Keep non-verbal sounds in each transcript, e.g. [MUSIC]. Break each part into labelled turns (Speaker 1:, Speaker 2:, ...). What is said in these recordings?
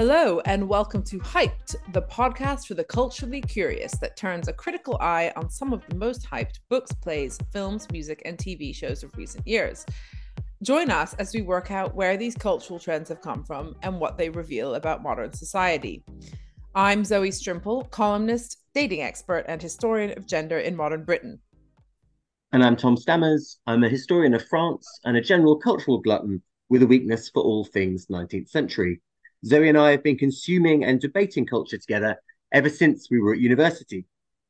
Speaker 1: Hello, and welcome to Hyped, the podcast for the culturally curious that turns a critical eye on some of the most hyped books, plays, films, music, and TV shows of recent years. Join us as we work out where these cultural trends have come from and what they reveal about modern society. I'm Zoe Strimpel, columnist, dating expert, and historian of gender in modern Britain.
Speaker 2: And I'm Tom Stammers. I'm a historian of France and a general cultural glutton with a weakness for all things 19th century. Zoe and I have been consuming and debating culture together ever since we were at university,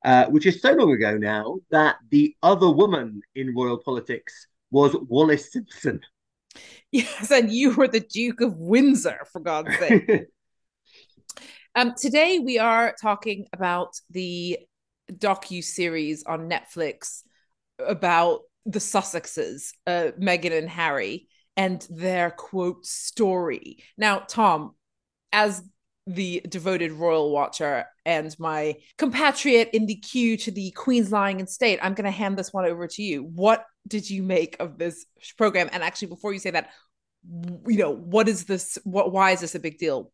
Speaker 2: uh, which is so long ago now that the other woman in royal politics was Wallis Simpson. [LAUGHS]
Speaker 1: Yes, and you were the Duke of Windsor, for God's sake. [LAUGHS] um, today we are talking about the docu series on Netflix about the Sussexes, uh, Meghan and Harry, and their quote story. Now, Tom, as the devoted royal watcher and my compatriot in the queue to the Queen's lying in state, I'm going to hand this one over to you. What did you make of this program? And actually, before you say that, you know, what is this? What? Why is this a big deal?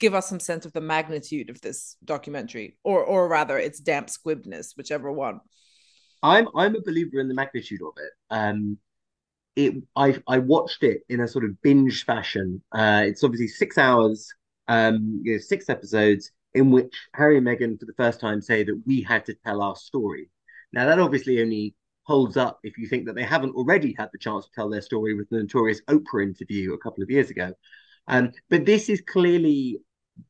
Speaker 1: Give us some sense of the magnitude of this documentary, or, or rather, its damp squibness, whichever one.
Speaker 2: I'm I'm a believer in the magnitude of it. Um, it I I watched it in a sort of binge fashion. Uh, it's obviously six hours, um, you know, six episodes in which Harry and Meghan for the first time say that we had to tell our story. Now that obviously only holds up if you think that they haven't already had the chance to tell their story with the notorious Oprah interview a couple of years ago. Um, but this is clearly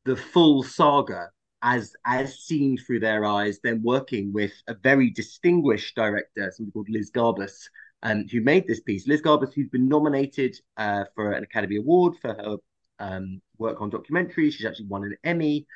Speaker 2: the full saga as as seen through their eyes, then working with a very distinguished director, somebody called Liz Garbus, um, who made this piece. Liz Garbus, who's been nominated uh, for an Academy Award for her um, work on documentaries. She's actually won an Emmy.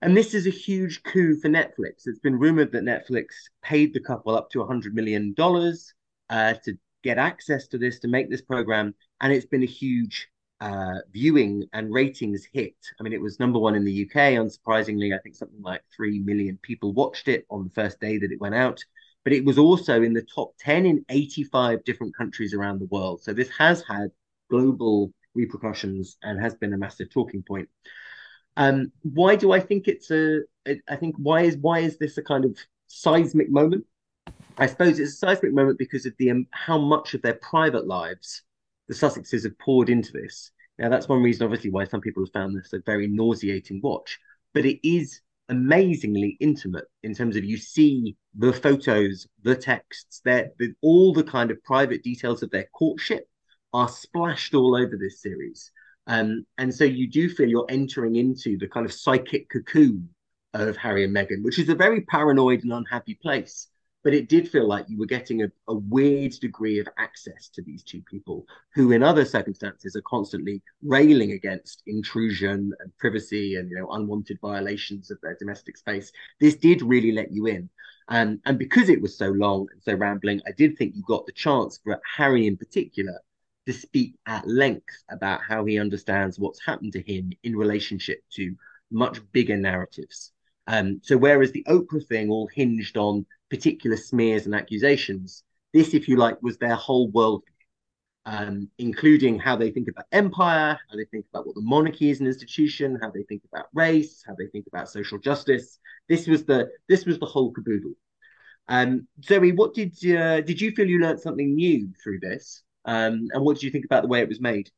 Speaker 2: And this is a huge coup for Netflix. It's been rumored that Netflix paid the couple up to $100 million uh, to get access to this, to make this program. And it's been a huge uh, viewing and ratings hit. I mean, it was number one in the UK. Unsurprisingly, I think something like 3 million people watched it on the first day that it went out but it was also in the top 10 in 85 different countries around the world. So this has had global repercussions and has been a massive talking point. Um, why do I think it's a? I think why is why is this a kind of seismic moment? I suppose it's a seismic moment because of the um, how much of their private lives the Sussexes have poured into this. Now that's one reason, obviously, why some people have found this a very nauseating watch. But it is amazingly intimate in terms of you see the photos, the texts, their, the, all the kind of private details of their courtship are splashed all over this series. Um, and so you do feel you're entering into the kind of psychic cocoon of Harry and Meghan, which is a very paranoid and unhappy place but it did feel like you were getting a, a, weird degree of access to these two people who in other circumstances are constantly railing against intrusion and privacy and you know unwanted violations of their domestic space. This did really let you in. And and because it was so long and so rambling i did think you got the chance for harry in particular to speak at length about how he understands what's happened to him in relationship to much bigger narratives. Um, so whereas the Oprah thing all hinged on particular smears and accusations. This, if you like, was their whole worldview, um, including how they think about empire, how they think about what the monarchy is an institution, how they think about race, how they think about social justice. This was the this was the whole caboodle. Um, Zoe, what did uh, did you feel you learned something new through this? Um, and what did you think about the way it was made?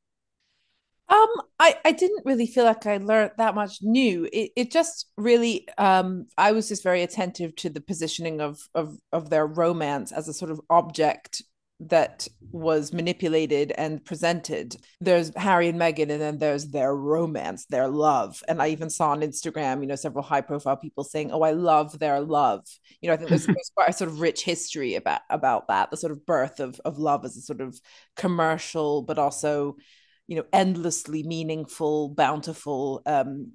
Speaker 1: Um, I, I didn't really feel like I learned that much new. It it just really um I was just very attentive to the positioning of of of their romance as a sort of object that was manipulated and presented. There's Harry and Meghan, and then there's their romance, their love. And I even saw on Instagram, you know, several high profile people saying, "Oh, I love their love." You know, I think there's, [LAUGHS] there's quite a sort of rich history about about that, the sort of birth of of love as a sort of commercial, but also you know endlessly meaningful bountiful um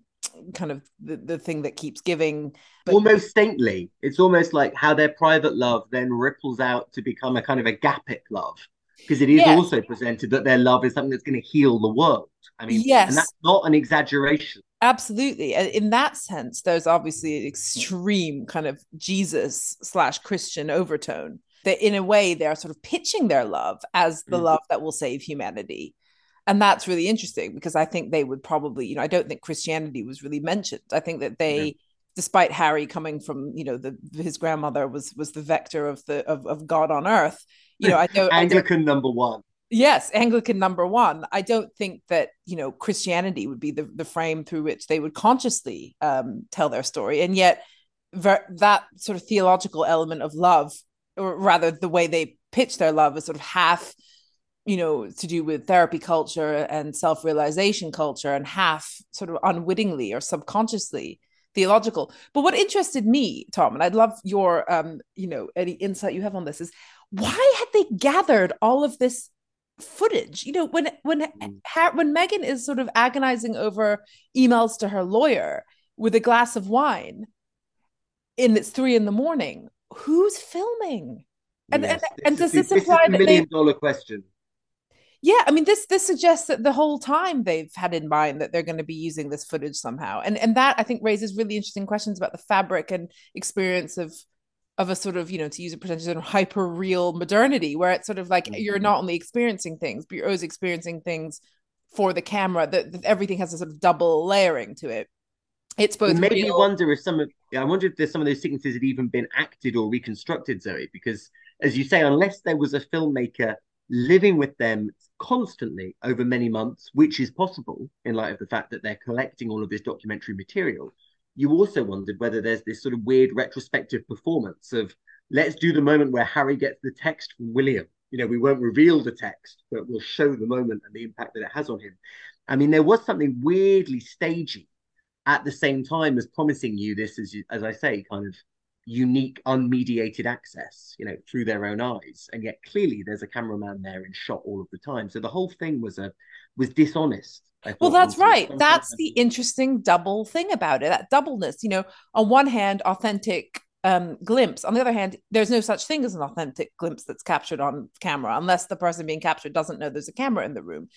Speaker 1: kind of the, the thing that keeps giving
Speaker 2: but... almost saintly. It's almost like how their private love then ripples out to become a kind of a agapic love because it is yes. also presented that their love is something that's going to heal the world. I mean yes. and that's not an exaggeration.
Speaker 1: Absolutely. In that sense there's obviously an extreme kind of jesus slash christian overtone that in a way they're sort of pitching their love as the mm. love that will save humanity and that's really interesting because I think they would probably, you know, I don't think Christianity was really mentioned. I think that they, yeah. despite Harry coming from, you know, the his grandmother was was the vector of the of, of God on earth. You know, I don't
Speaker 2: Anglican
Speaker 1: I don't,
Speaker 2: number one.
Speaker 1: Yes, Anglican number one. I don't think that you know Christianity would be the the frame through which they would consciously um, tell their story, and yet ver- that sort of theological element of love, or rather the way they pitch their love, is sort of half you know, to do with therapy culture and self realization culture, and half sort of unwittingly or subconsciously theological. But what interested me, Tom, and I'd love your, um, you know, any insight you have on this is why had they gathered all of this footage? You know, when when mm. when Meghan is sort of agonizing over emails to her lawyer with a glass of wine, and it's three in the morning, who's filming? And yes, and, and does this, imply
Speaker 2: that million dollar question?
Speaker 1: Yeah i mean this this suggests that the whole time they've had in mind that they're going to be using this footage somehow and and that i think raises really interesting questions about the fabric and experience of of a sort of you know to use a sort of hyper real modernity where it's sort of like mm-hmm. you're not only experiencing things but you're always experiencing things for the camera that, that everything has a sort of double layering to it it's both
Speaker 2: it made real... me wonder if some of yeah, i wonder if there's some of those sequences had even been acted or reconstructed zoe because as you say unless there was a filmmaker living with them constantly over many months, which is possible in light of the fact that they're collecting all of this documentary material, you also wondered whether there's this sort of weird retrospective performance of let's do the moment where Harry gets the text from William. You know, we won't reveal the text, but we'll show the moment and the impact that it has on him. I mean, there was something weirdly stagey at the same time as promising you this, as, you, as I say, kind of unique unmediated access you know through their own eyes and yet clearly there's a cameraman there in shot all of the time so the whole thing was a was dishonest
Speaker 1: well that's right that's the interesting double thing about it that doubleness you know on one hand authentic um, glimpse. On the other hand, there's no such thing as an authentic glimpse that's captured on camera unless the person being captured doesn't know there's a camera in the room.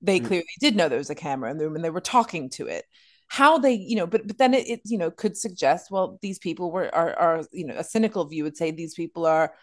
Speaker 1: They mm. clearly did know there was a camera in the room and they were talking to it how they you know but but then it, it you know could suggest well these people were are, are you know a cynical view would say these people are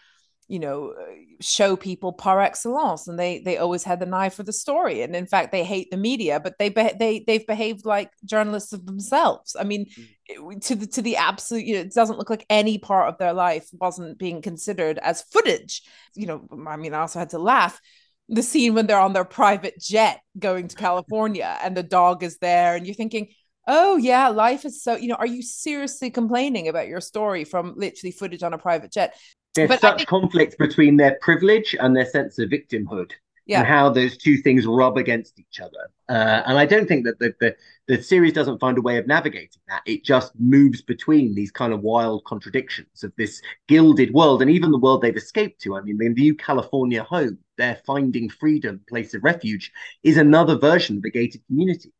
Speaker 1: you know show people par excellence and they they always had the eye for the story. And in fact they hate the media but they be, they they've behaved like journalists of themselves. I mean mm. to the to the absolute you know it doesn't look like any part of their life wasn't being considered as footage. You know i mean i also had to laugh. The scene when they're on their private jet going to california and the dog is there and you're thinking oh yeah life is so you know are you seriously complaining about your story from literally footage on a private jet?
Speaker 2: There's but such think... conflict between their privilege and their sense of victimhood yeah. and how those two things rub against each other. Uh, and i don't think that the, the, the series doesn't find a way of navigating that. It just moves between these kind of wild contradictions of this gilded world and even the world they've escaped to. I mean the new california home their finding freedom place of refuge is another version of the gated community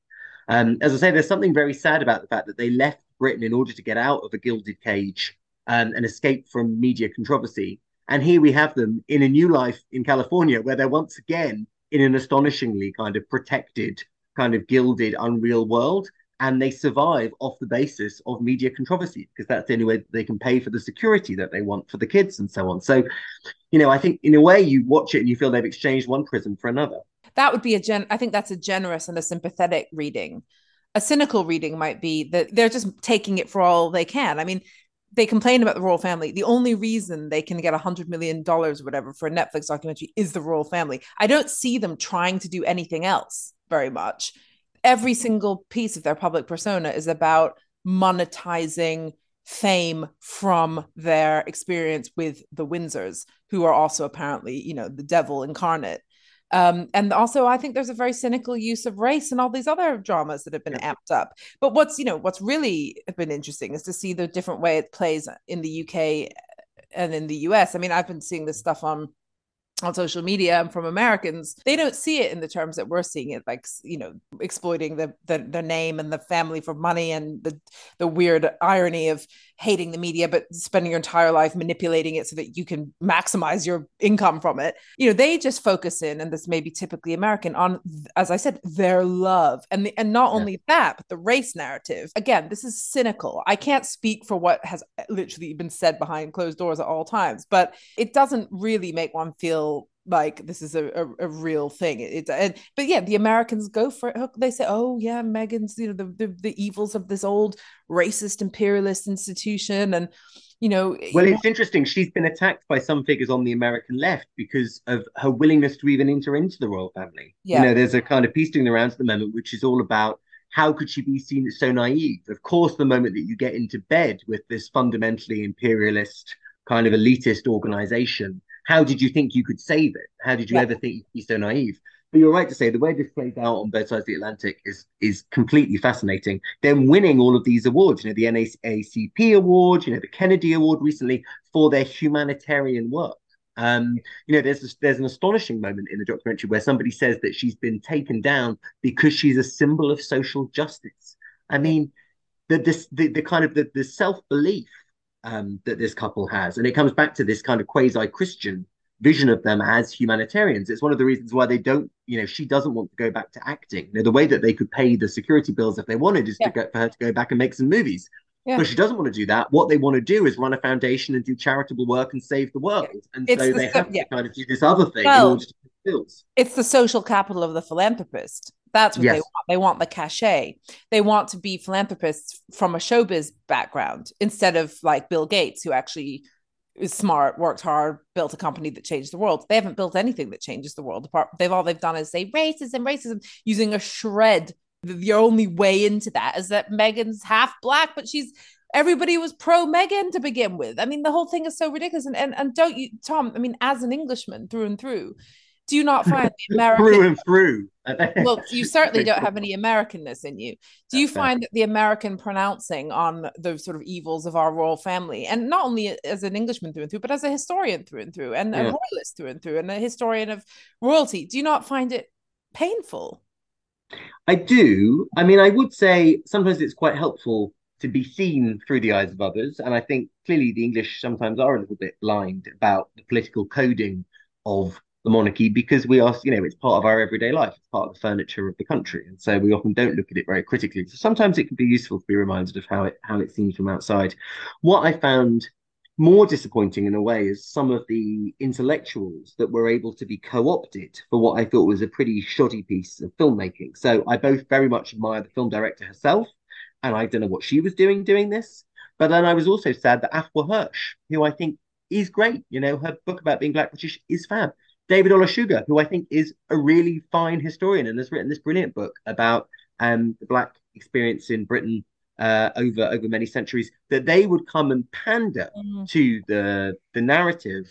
Speaker 2: um, as I say, there's something very sad about the fact that they left Britain in order to get out of a gilded cage um, and escape from media controversy. And here we have them in a new life in California, where they're once again in an astonishingly kind of protected, kind of gilded, unreal world. And they survive off the basis of media controversy because that's the only way they can pay for the security that they want for the kids and so on. So, you know, I think in a way you watch it and you feel they've exchanged one prison for another
Speaker 1: that would be a gen i think that's a generous and a sympathetic reading. A cynical reading might be that they're just taking it for all they can. I mean they complain about the royal family. The only reason they can get a hundred million dollars or whatever for a netflix documentary is the royal family. I don't see them trying to do anything else very much. Every single piece of their public persona is about monetizing fame from their experience with the windsors who are also apparently you know the devil incarnate um, and also, I think there's a very cynical use of race and all these other dramas that have been yeah. amped up. But what's you know what's really been interesting is to see the different way it plays in the UK and in the US. I mean, I've been seeing this stuff on on social media and from Americans, they don't see it in the terms that we're seeing it, like you know, exploiting the the, the name and the family for money and the the weird irony of hating the media but spending your entire life manipulating it so that you can maximize your income from it. You know, they just focus in, and this may be typically American, on as I said, their love and the, and not yeah. only that, but the race narrative. Again, this is cynical. I can't speak for what has literally been said behind closed doors at all times, but it doesn't really make one feel like this is a, a, a real thing. It, it, and, but yeah, the Americans go for it. They say, "Oh yeah, Meghan's you know the, the the evils of this old racist imperialist institution," and you know.
Speaker 2: Well,
Speaker 1: you
Speaker 2: it's interesting. She's been attacked by some figures on the American left because of her willingness to even enter into the royal family.
Speaker 1: Yeah.
Speaker 2: You know, there's a kind of piece doing the rounds at the moment, which is all about how could she be seen as so naive? Of course, the moment that you get into bed with this fundamentally imperialist kind of elitist organization, how did you think you could save it? How did you
Speaker 1: Yeah.
Speaker 2: ever think you'd be so naive? But you're right to say the way this plays out on both sides of the Atlantic is is completely fascinating. Then winning all of these awards, you know, the NAACP award, you know, the Kennedy Award recently for their humanitarian work. Um, you know, there's there's an astonishing moment in the documentary where somebody says that she's been taken down because she's a symbol of social justice. I mean, the this the, the kind of the, the self belief um, that this couple has, and it comes back to this kind of quasi Christian vision of them as humanitarians. It's one of the reasons why they don't, you know, she doesn't want to go back to acting. You know, the way that they could pay the security bills if they wanted is
Speaker 1: Yeah.
Speaker 2: to go for her to go back and make some movies.
Speaker 1: Yeah.
Speaker 2: But she doesn't want to do that. What they want to do is run a foundation and do charitable work and save the world. And
Speaker 1: It's
Speaker 2: so
Speaker 1: the
Speaker 2: they have
Speaker 1: yeah.
Speaker 2: to kind of do this other thing
Speaker 1: Well,
Speaker 2: in order to pay bills.
Speaker 1: it's the social capital of the philanthropist. That's what they want. They want the cachet. They want to be philanthropists from a showbiz background instead of like Bill Gates, who actually is smart, worked hard, built a company that changed the world. They haven't built anything that changes the world. Apart, they've all they've done is say racism, racism, using a shred. The, the only way into that is that Meghan's half black, but she's everybody was pro Meghan to begin with. I mean, the whole thing is so ridiculous. And and, and don't you, Tom? I mean, as an Englishman through and through, do you not find the [LAUGHS] American
Speaker 2: Through and through. [LAUGHS]
Speaker 1: well, you certainly don't have any Americanness in you. Do you find that the American pronouncing on the sort of evils of our royal family, and not only as an Englishman through and through, but as a historian through and through, and a
Speaker 2: Yeah.
Speaker 1: royalist through and through, and a historian of royalty, do you not find it painful?
Speaker 2: I do. I mean, I would say sometimes it's quite helpful to be seen through the eyes of others. And I think clearly the English sometimes are a little bit blind about the political coding of the monarchy because we are, you know, it's part of our everyday life, it's part of the furniture of the country. And so we often don't look at it very critically. So sometimes it can be useful to be reminded of how it how it seems from outside. What I found more disappointing in a way is some of the intellectuals that were able to be co-opted for what I thought was a pretty shoddy piece of filmmaking. So I both very much admire the film director herself, and I don't know what she was doing doing this. But then I was also sad that Afua Hirsch, who I think is great, you know, her book about being Black British is fab. David Olusoga, who I think is a really fine historian and has written this brilliant book about um, the Black experience in Britain uh, over over many centuries, that they would come and pander
Speaker 1: Mm.
Speaker 2: to the the narrative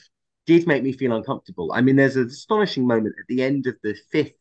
Speaker 2: did make me feel uncomfortable. I mean, there's an astonishing moment at the end of the fifth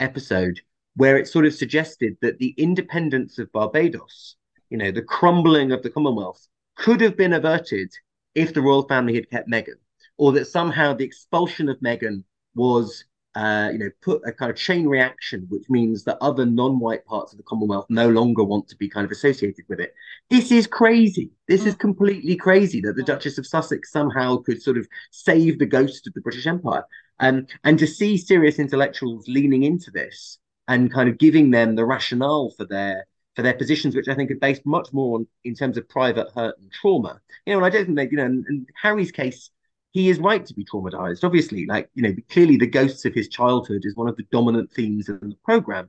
Speaker 2: episode where it sort of suggested that the independence of Barbados, you know, the crumbling of the Commonwealth, could have been averted if the royal family had kept Meghan, or that somehow the expulsion of Meghan was uh, you know, put a kind of chain reaction, which means that other non-white parts of the Commonwealth no longer want to be kind of associated with it. This is crazy. This is completely crazy that the Duchess of Sussex somehow could sort of save the ghost of the British Empire. Um, and to see serious intellectuals leaning into this and kind of giving them the rationale for their for their positions, which I think are based much more on in terms of private hurt and trauma. You know, and I don't think that, you know, in Harry's case, he is right to be traumatized. Obviously, like you know, clearly the ghosts of his childhood is one of the dominant themes in the program.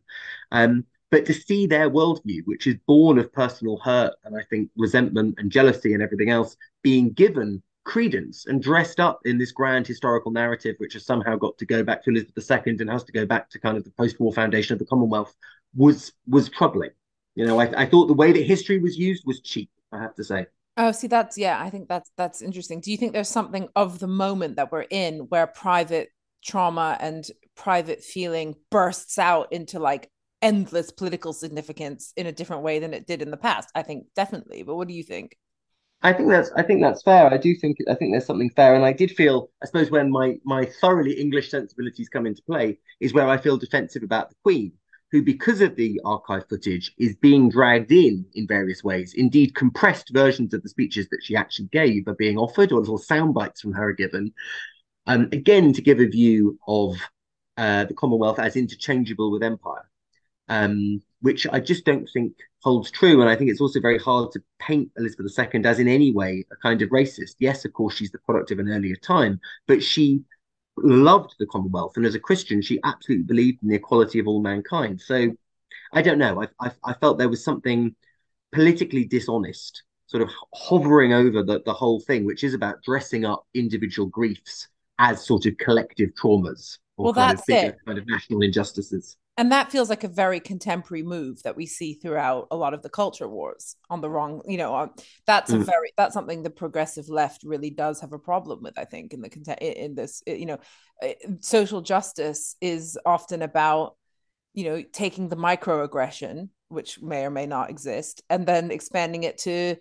Speaker 2: Um, but to see their worldview, which is born of personal hurt and I think resentment and jealousy and everything else, being given credence and dressed up in this grand historical narrative, which has somehow got to go back to Elizabeth II and has to go back to kind of the post-war foundation of the Commonwealth, was was troubling. You know, I, I thought the way that history was used was cheap. I have to say.
Speaker 1: Oh, see, that's yeah, I think that's that's interesting. Do you think there's something of the moment that we're in where private trauma and private feeling bursts out into like endless political significance in a different way than it did in the past? I think definitely. But what do you think?
Speaker 2: I think that's I think that's fair. I do think I think there's something fair, and I did feel I suppose when my my thoroughly English sensibilities come into play is where I feel defensive about the Queen, who because of the archive footage is being dragged in in various ways. Indeed, compressed versions of the speeches that she actually gave are being offered, or little sound bites from her are given. Um, again, to give a view of uh, the Commonwealth as interchangeable with empire um, which I just don't think holds true. And I think it's also very hard to paint Elizabeth II as in any way a kind of racist. Yes, of course, she's the product of an earlier time, but she loved the Commonwealth, and as a Christian, she absolutely believed in the equality of all mankind. So I don't know. I, I, I felt there was something politically dishonest sort of hovering over the, the whole thing, which is about dressing up individual griefs as sort of collective traumas
Speaker 1: well,
Speaker 2: of
Speaker 1: bigger,
Speaker 2: kind of national injustices.
Speaker 1: And that feels like a very contemporary move that we see throughout a lot of the culture wars on the wrong, you know, on, that's mm. a very, that's something the progressive left really does have a problem with, I think, in the, in this, you know, social justice is often about, you know, taking the microaggression, which may or may not exist, and then expanding it to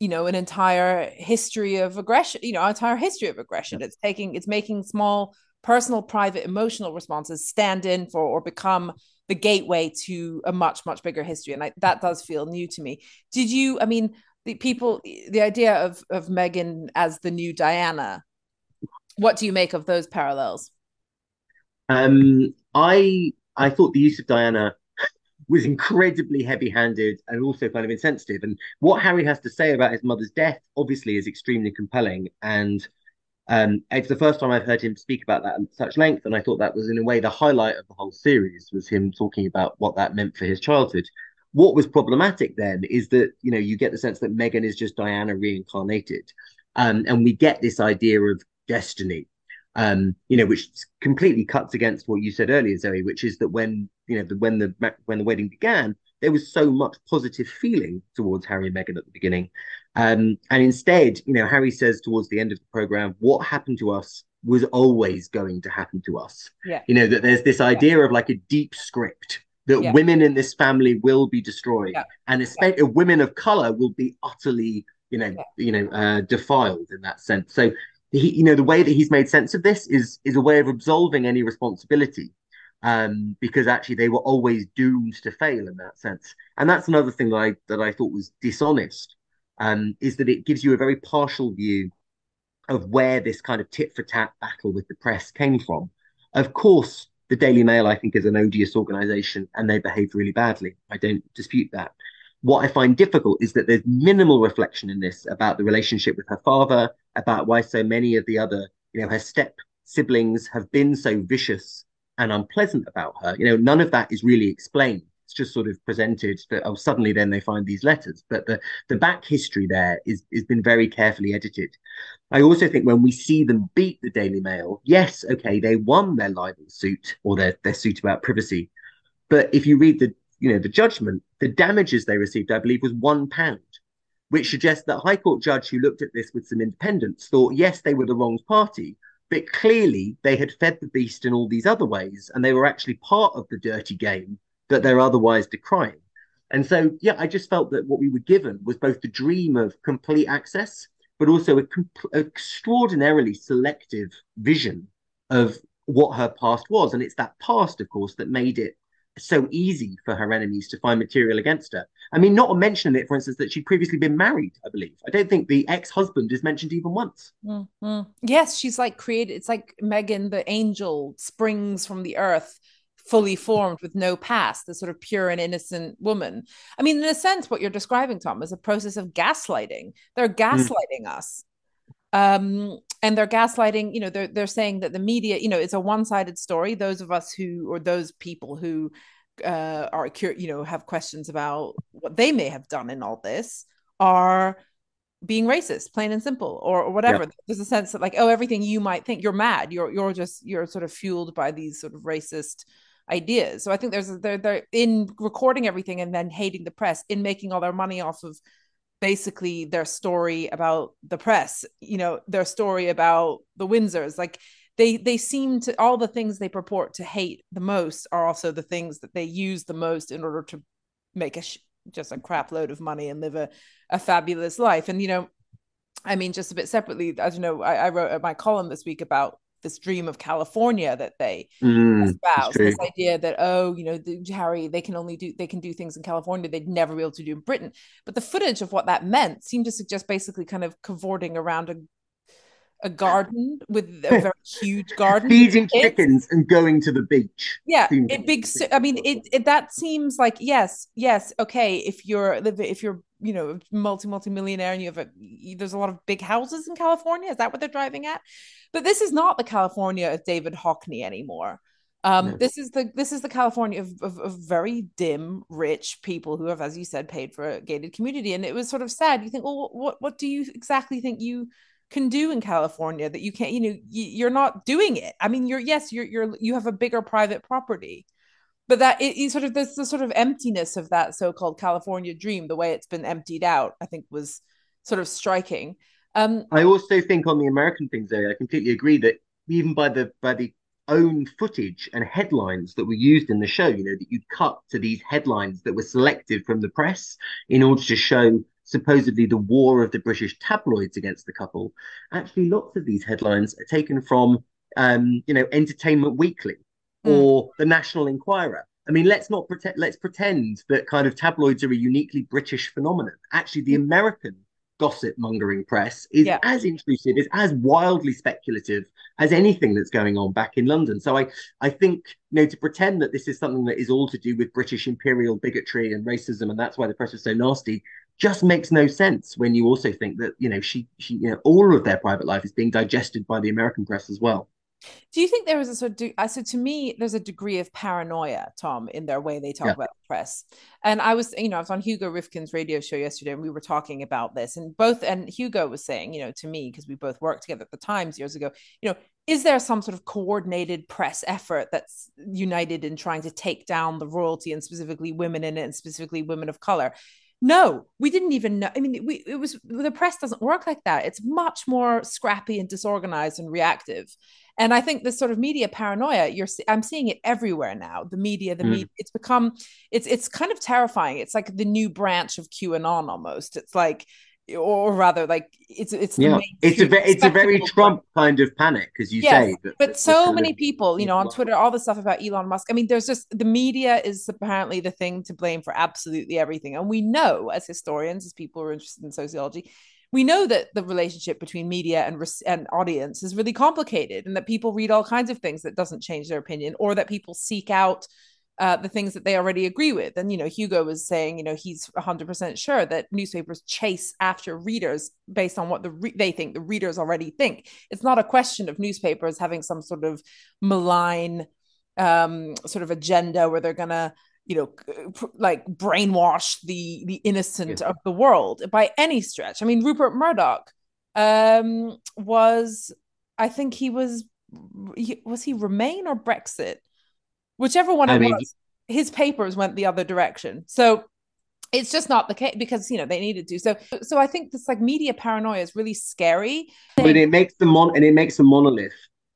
Speaker 1: you know an entire history of aggression you know entire history of aggression it's taking it's making small personal private emotional responses stand in for or become the gateway to a much much bigger history and I, that does feel new to me did you i mean the people the idea of of meghan as the new diana what do you make of those parallels
Speaker 2: um i i thought the use of diana [LAUGHS] was incredibly heavy-handed and also kind of insensitive. And what Harry has to say about his mother's death obviously is extremely compelling. And um, it's the first time I've heard him speak about that at such length, and I thought that was in a way the highlight of the whole series was him talking about what that meant for his childhood. What was problematic then is that you know you get the sense that Meghan is just Diana reincarnated, um, and we get this idea of destiny um, you know, which completely cuts against what you said earlier, Zoe, which is that when you know the, when the when the wedding began, there was so much positive feeling towards Harry and Meghan at the beginning, um, and instead, you know, Harry says towards the end of the program, "What happened to us was always going to happen to us."
Speaker 1: Yeah.
Speaker 2: You know that there's this idea yeah. of like a deep script that yeah. women in this family will be destroyed, yeah. and especially women of color will be utterly, you know, you know, uh, defiled in that sense. So he, you know, the way that he's made sense of this is is a way of absolving any responsibility, um, because actually they were always doomed to fail in that sense. And that's another thing that I that I thought was dishonest, um, is that it gives you a very partial view of where this kind of tit for tat battle with the press came from. Of course, the Daily Mail, I think, is an odious organization and they behaved really badly. I don't dispute that. What I find difficult is that there's minimal reflection in this about the relationship with her father, about why so many of the other, you know, her step siblings have been so vicious and unpleasant about her. You know, none of that is really explained. It's just sort of presented that oh, suddenly then they find these letters. But the the back history there is has been very carefully edited. I also think when we see them beat the Daily Mail, yes, okay, they won their libel suit or their, their suit about privacy. But if you read the you know, the judgment, the damages they received, I believe, was one pound, which suggests that High Court judge who looked at this with some independence thought, yes, they were the wrong party, but clearly they had fed the beast in all these other ways, and they were actually part of the dirty game that they're otherwise decrying. And so, yeah, I just felt that what we were given was both the dream of complete access, but also a comp- extraordinarily selective vision of what her past was. And it's that past, of course, that made it so easy for her enemies to find material against her. I mean, not mentioning it, for instance, that she'd previously been married, I believe. I don't think the ex husband is mentioned even once.
Speaker 1: Mm-hmm. Yes, she's like created, it's like Meghan the angel, springs from the earth, fully formed with no past, the sort of pure and innocent woman. I mean, in a sense, what you're describing, Tom, is a process of gaslighting. They're mm. gaslighting mm. us. Um, and they're gaslighting you know they're they're saying that the media you know it's a one-sided story those of us who or those people who uh are you know have questions about what they may have done in all this are being racist plain and simple or, or whatever yeah. there's a sense that like oh everything you might think you're mad you're you're just you're sort of fueled by these sort of racist ideas. So i think there's they're they're in recording everything and then hating the press in making all their money off of basically their story about the press you know their story about the windsors. Like they they seem to all the things they purport to hate the most are also the things that they use the most in order to make a sh- just a crap load of money and live a, a fabulous life. And you know i mean just a bit separately as you know I, I wrote my column this week about this dream of California that they
Speaker 2: mm,
Speaker 1: espouse. This idea that oh, you know, the, Harry, they can only do they can do things in California they'd never be able to do in Britain. But the footage of what that meant seemed to suggest basically kind of cavorting around a a garden with a [LAUGHS] very huge garden
Speaker 2: feeding chickens and going to the beach
Speaker 1: yeah it big i mean it, it that seems like yes yes okay if you're if you're you know multi multi millionaire and you have a there's a lot of big houses in california is that what they're driving at but this is not the california of david hockney anymore um, no. This is the this is the California of, of, of, very dim, rich people who have, as you said, paid for a gated community, and it was sort of sad. You think, well, what what do you exactly think you can do in California that you can't, you know, you're not doing it. I mean, you're yes, you're you're you have a bigger private property, but that it, it sort of there's the sort of emptiness of that so-called California dream, the way it's been emptied out, I think was sort of striking. Um,
Speaker 2: I also think on the American things, Zoe, I completely agree that even by the by the own footage and headlines that were used in the show, you know, that you'd cut to these headlines that were selected from the press in order to show supposedly the war of the British tabloids against the couple, actually lots of these headlines are taken from, um, you know, Entertainment Weekly mm. or the National Enquirer. I mean, let's not pretend. Let's pretend that kind of tabloids are a uniquely British phenomenon. Actually, the American gossip mongering press is yeah. as intrusive, is as wildly speculative as anything that's going on back in London. So I, I think, you know, to pretend that this is something that is all to do with British imperial bigotry and racism, and that's why the press is so nasty, just makes no sense when you also think that you know she she you know all of their private life is being digested by the American press as well.
Speaker 1: Do you think there is a sort of de- so to me there's a degree of paranoia, Tom, in their way they talk yeah. about the press. And I was, you know, I was on Hugo Rifkin's radio show yesterday and we were talking about this. And both and Hugo was saying, you know, to me, because we both worked together at the Times years ago, you know, is there some sort of coordinated press effort that's united in trying to take down the royalty and specifically women in it and specifically women of color? No, we didn't even know. I mean, we it was the press doesn't work like that. It's much more scrappy and disorganized and reactive. And I think this sort of media paranoia, you're I'm seeing it everywhere now. The media, the mm. media, it's become it's it's kind of terrifying. It's like the new branch of QAnon almost. It's like or rather like it's it's
Speaker 2: yeah. it's a very it's a very trump kind of panic as you yes, say
Speaker 1: but, but so many people you know on twitter all the stuff about elon musk. I mean there's just the media is apparently the thing to blame for absolutely everything. And we know as historians as people who are interested in sociology we know that the relationship between media and and audience is really complicated and that people read all kinds of things that doesn't change their opinion or that people seek out uh, the things that they already agree with. And, you know, Hugo was saying, you know, he's 100% sure that newspapers chase after readers based on what the re- they think the readers already think. It's not a question of newspapers having some sort of malign um, sort of agenda where they're going to, you know, like brainwash the the innocent yeah. of the world by any stretch. I mean, Rupert Murdoch um, was, I think he was, was he Remain or Brexit? Whichever one I it mean, was, his papers went the other direction. So it's just not the case because you know they needed to. So so I think this like media paranoia is really scary.
Speaker 2: But it makes the mon and it makes a monolith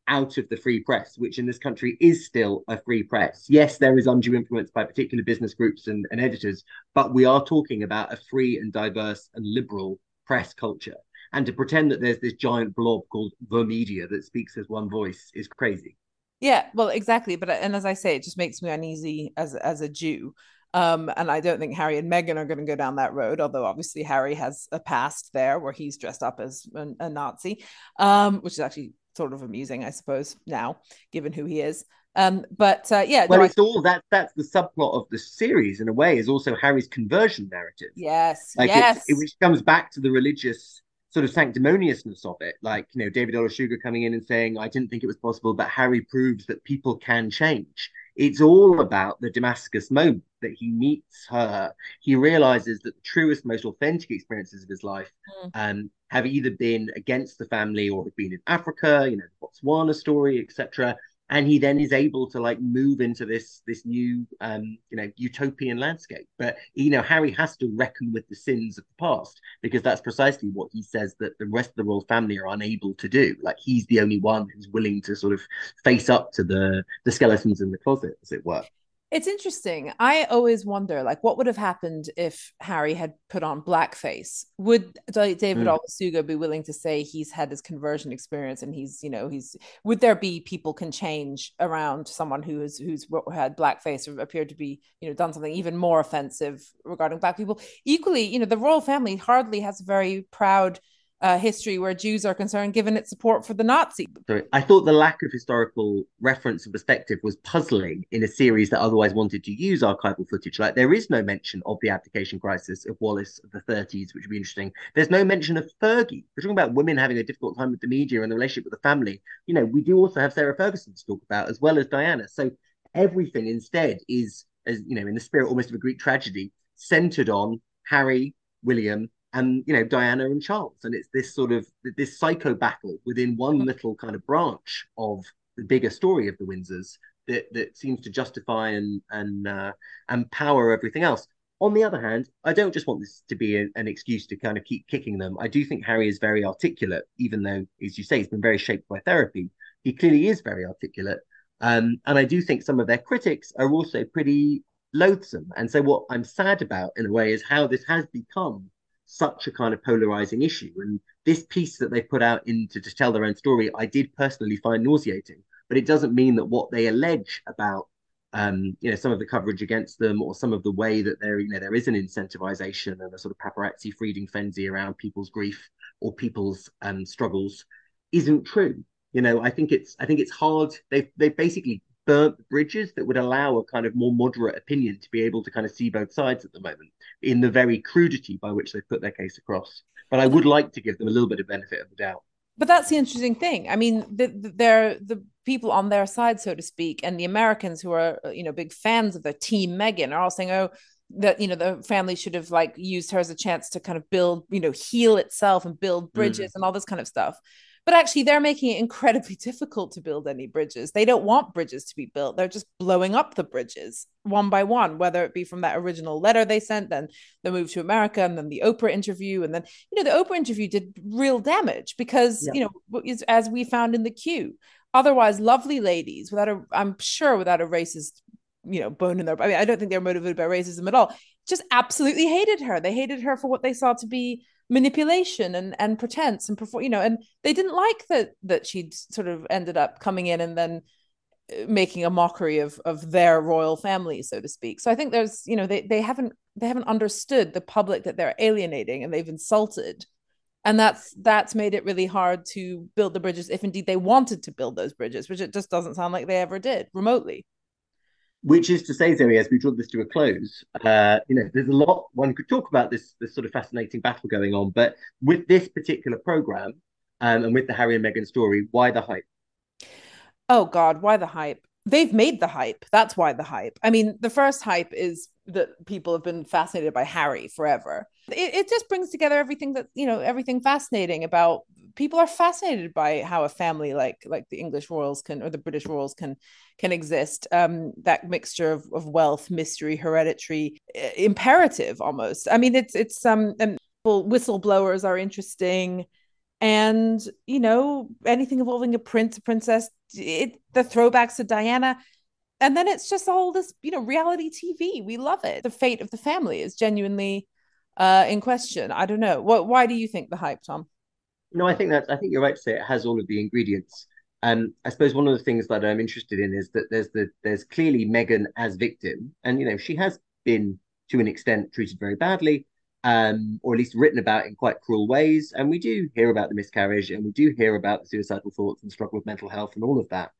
Speaker 2: out of the free press, which in this country is still a free press. Yes, there is undue influence by particular business groups and, and editors, but we are talking about a free and diverse and liberal press culture. And to pretend that there's this giant blob called the media that speaks as one voice is crazy.
Speaker 1: Yeah, well, exactly. But and as I say, it just makes me uneasy as as a Jew. Um, and I don't think Harry and Meghan are going to go down that road, although obviously Harry has a past there where he's dressed up as a, a Nazi, um, which is actually sort of amusing, I suppose, now, given who he is. Um, but uh, yeah,
Speaker 2: well, no, it's I... all that. That's the subplot of the series, in a way, is also Harry's conversion narrative.
Speaker 1: Yes,
Speaker 2: like
Speaker 1: yes,
Speaker 2: it, it, which comes back to the religious sort of sanctimoniousness of it. Like, you know, David Olusoga coming in and saying, I didn't think it was possible, but Harry proves that people can change. It's all about the Damascus moment that he meets her. He realizes that the truest, most authentic experiences of his life mm. um, have either been against the family or have been in Africa, you know, the Botswana story, etc and he then is able to like move into this this new um you know utopian landscape. But you know harry has to reckon with the sins of the past because that's precisely what he says that the rest of the royal family are unable to do. Like he's the only one who's willing to sort of face up to the the skeletons in the closet as it were
Speaker 1: it's interesting. I always wonder, like, what would have happened if Harry had put on blackface? Would David mm. Be willing to say he's had his conversion experience and he's, you know, he's? Would there be people can change around someone who has who's had blackface or appeared to be, you know, done something even more offensive regarding black people? Equally, you know, the royal family hardly has a very proud uh, history where Jews are concerned, given its support for the Nazi.
Speaker 2: I thought the lack of historical reference and perspective was puzzling in a series that otherwise wanted to use archival footage. Like there is no mention of the abdication crisis of Wallis of the 30s, which would be interesting. There's no mention of Fergie. We're talking about women having a difficult time with the media and the relationship with the family. You know, we do also have Sarah Ferguson to talk about as well as Diana. So everything instead is, as you know, in the spirit almost of a Greek tragedy, centered on Harry, William, and you know Diana and Charles, and it's this sort of this psycho battle within one mm-hmm. little kind of branch of the bigger story of the Windsors that that seems to justify and and uh, and power everything else. On the other hand, I don't just want this to be a, an excuse to kind of keep kicking them. I do think Harry is very articulate, even though, as you say, he's been very shaped by therapy. He clearly is very articulate. Um, and I do think some of their critics are also pretty loathsome. And so, what I'm sad about in a way is how this has become such a kind of polarizing issue. And this piece that they put out into to tell their own story, I did personally find nauseating. But it doesn't mean that what they allege about um, you know, some of the coverage against them or some of the way that there, you know, there is an incentivization and a sort of paparazzi feeding frenzy around people's grief or people's um, struggles isn't true. You know, I think it's I think it's hard. They've they've basically burnt bridges that would allow a kind of more moderate opinion to be able to kind of see both sides at the moment in the very crudity by which they put their case across. But I would like to give them a little bit of benefit of the doubt.
Speaker 1: But that's the interesting thing. I mean, the, the, they're the people on their side, so to speak, and the Americans who are, you know, big fans of the team Meghan are all saying, "Oh, that you know the family should have like used her as a chance to kind of build you know heal itself and build bridges mm. and all this kind of stuff but actually they're making it incredibly [LAUGHS] difficult to build any bridges. They don't want bridges to be built. They're just blowing up the bridges one by one whether it be from that original letter they sent then the move to america and then the oprah interview and then you know the oprah interview did real damage because yeah. you know as we found in the queue. Otherwise lovely ladies without a i'm sure without a racist you know bone in their i mean i don't think they're motivated by racism at all just absolutely hated her. They hated her for what they saw to be manipulation and and pretense and perform you know and they didn't like that that she'd sort of ended up coming in and then uh, making a mockery of of their royal family so to speak. So i think there's you know they they haven't they haven't understood the public that they're alienating and they've insulted. And that's that's made it really hard to build the bridges if indeed they wanted to build those bridges which it just doesn't sound like they ever did remotely
Speaker 2: which is to say, Zoe, as we draw this to a close, uh, you know, there's a lot one could talk about this this sort of fascinating battle going on, but with this particular program um, and with the Harry and Meghan story, why the hype?
Speaker 1: Oh God, why the hype? They've made the hype. That's why the hype. I mean, the first hype is that people have been fascinated by Harry forever. It, it just brings together everything that you know, everything fascinating about people are fascinated by how a family like like the English royals can or the British royals can can exist. Um, that mixture of, of wealth, mystery, hereditary, imperative almost. I mean, it's it's um whistleblowers are interesting. And you know anything involving a prince a princess it the throwbacks to diana. And then it's just all this you know reality tv we love it. The fate of the family is genuinely uh in question. I don't know. What why do you think the hype tom
Speaker 2: no i think that's i think you're right to say it has all of the ingredients and I suppose one of the things that I'm interested in is that there's the there's clearly Meghan as victim, and you know she has been to an extent treated very badly, um, or at least written about in quite cruel ways. And we do hear about the miscarriage, and we do hear about the suicidal thoughts and struggle with mental health and all of that.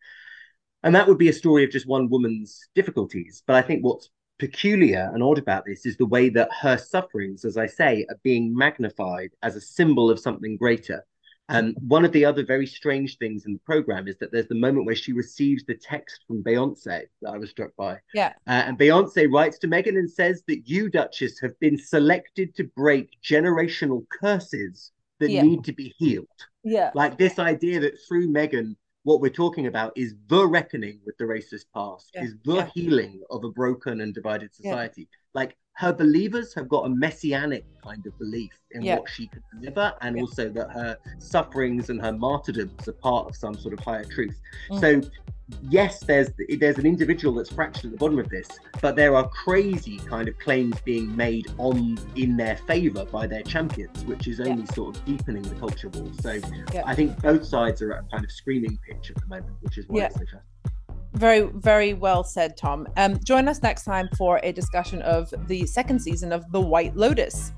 Speaker 2: And that would be a story of just one woman's difficulties. But I think what's peculiar and odd about this is the way that her sufferings, as I say, are being magnified as a symbol of something greater. And one of the other very strange things in the program is that there's the moment where she receives the text from Beyonce that I was struck by.
Speaker 1: Yeah.
Speaker 2: Uh, and Beyonce writes to Meghan and says that you, Duchess, have been selected to break generational curses that yeah. need to be healed.
Speaker 1: Yeah.
Speaker 2: Like this idea that through Meghan, what we're talking about is the reckoning with the racist past, yeah. is the yeah. healing of a broken and divided society. Like her believers have got a messianic kind of belief in yeah. what she could deliver, and yeah. also that her sufferings and her martyrdoms are part of some sort of higher truth. Mm. So, yes, there's there's an individual that's fractured at the bottom of this, but there are crazy kind of claims being made on in their favour by their champions, which is only yeah. sort of deepening the culture war. So, I think both sides are at a kind of screaming pitch at the moment, which is why it's so fascinating
Speaker 1: very, very well said, Tom. Um, join us next time for a discussion of the second season of The White Lotus.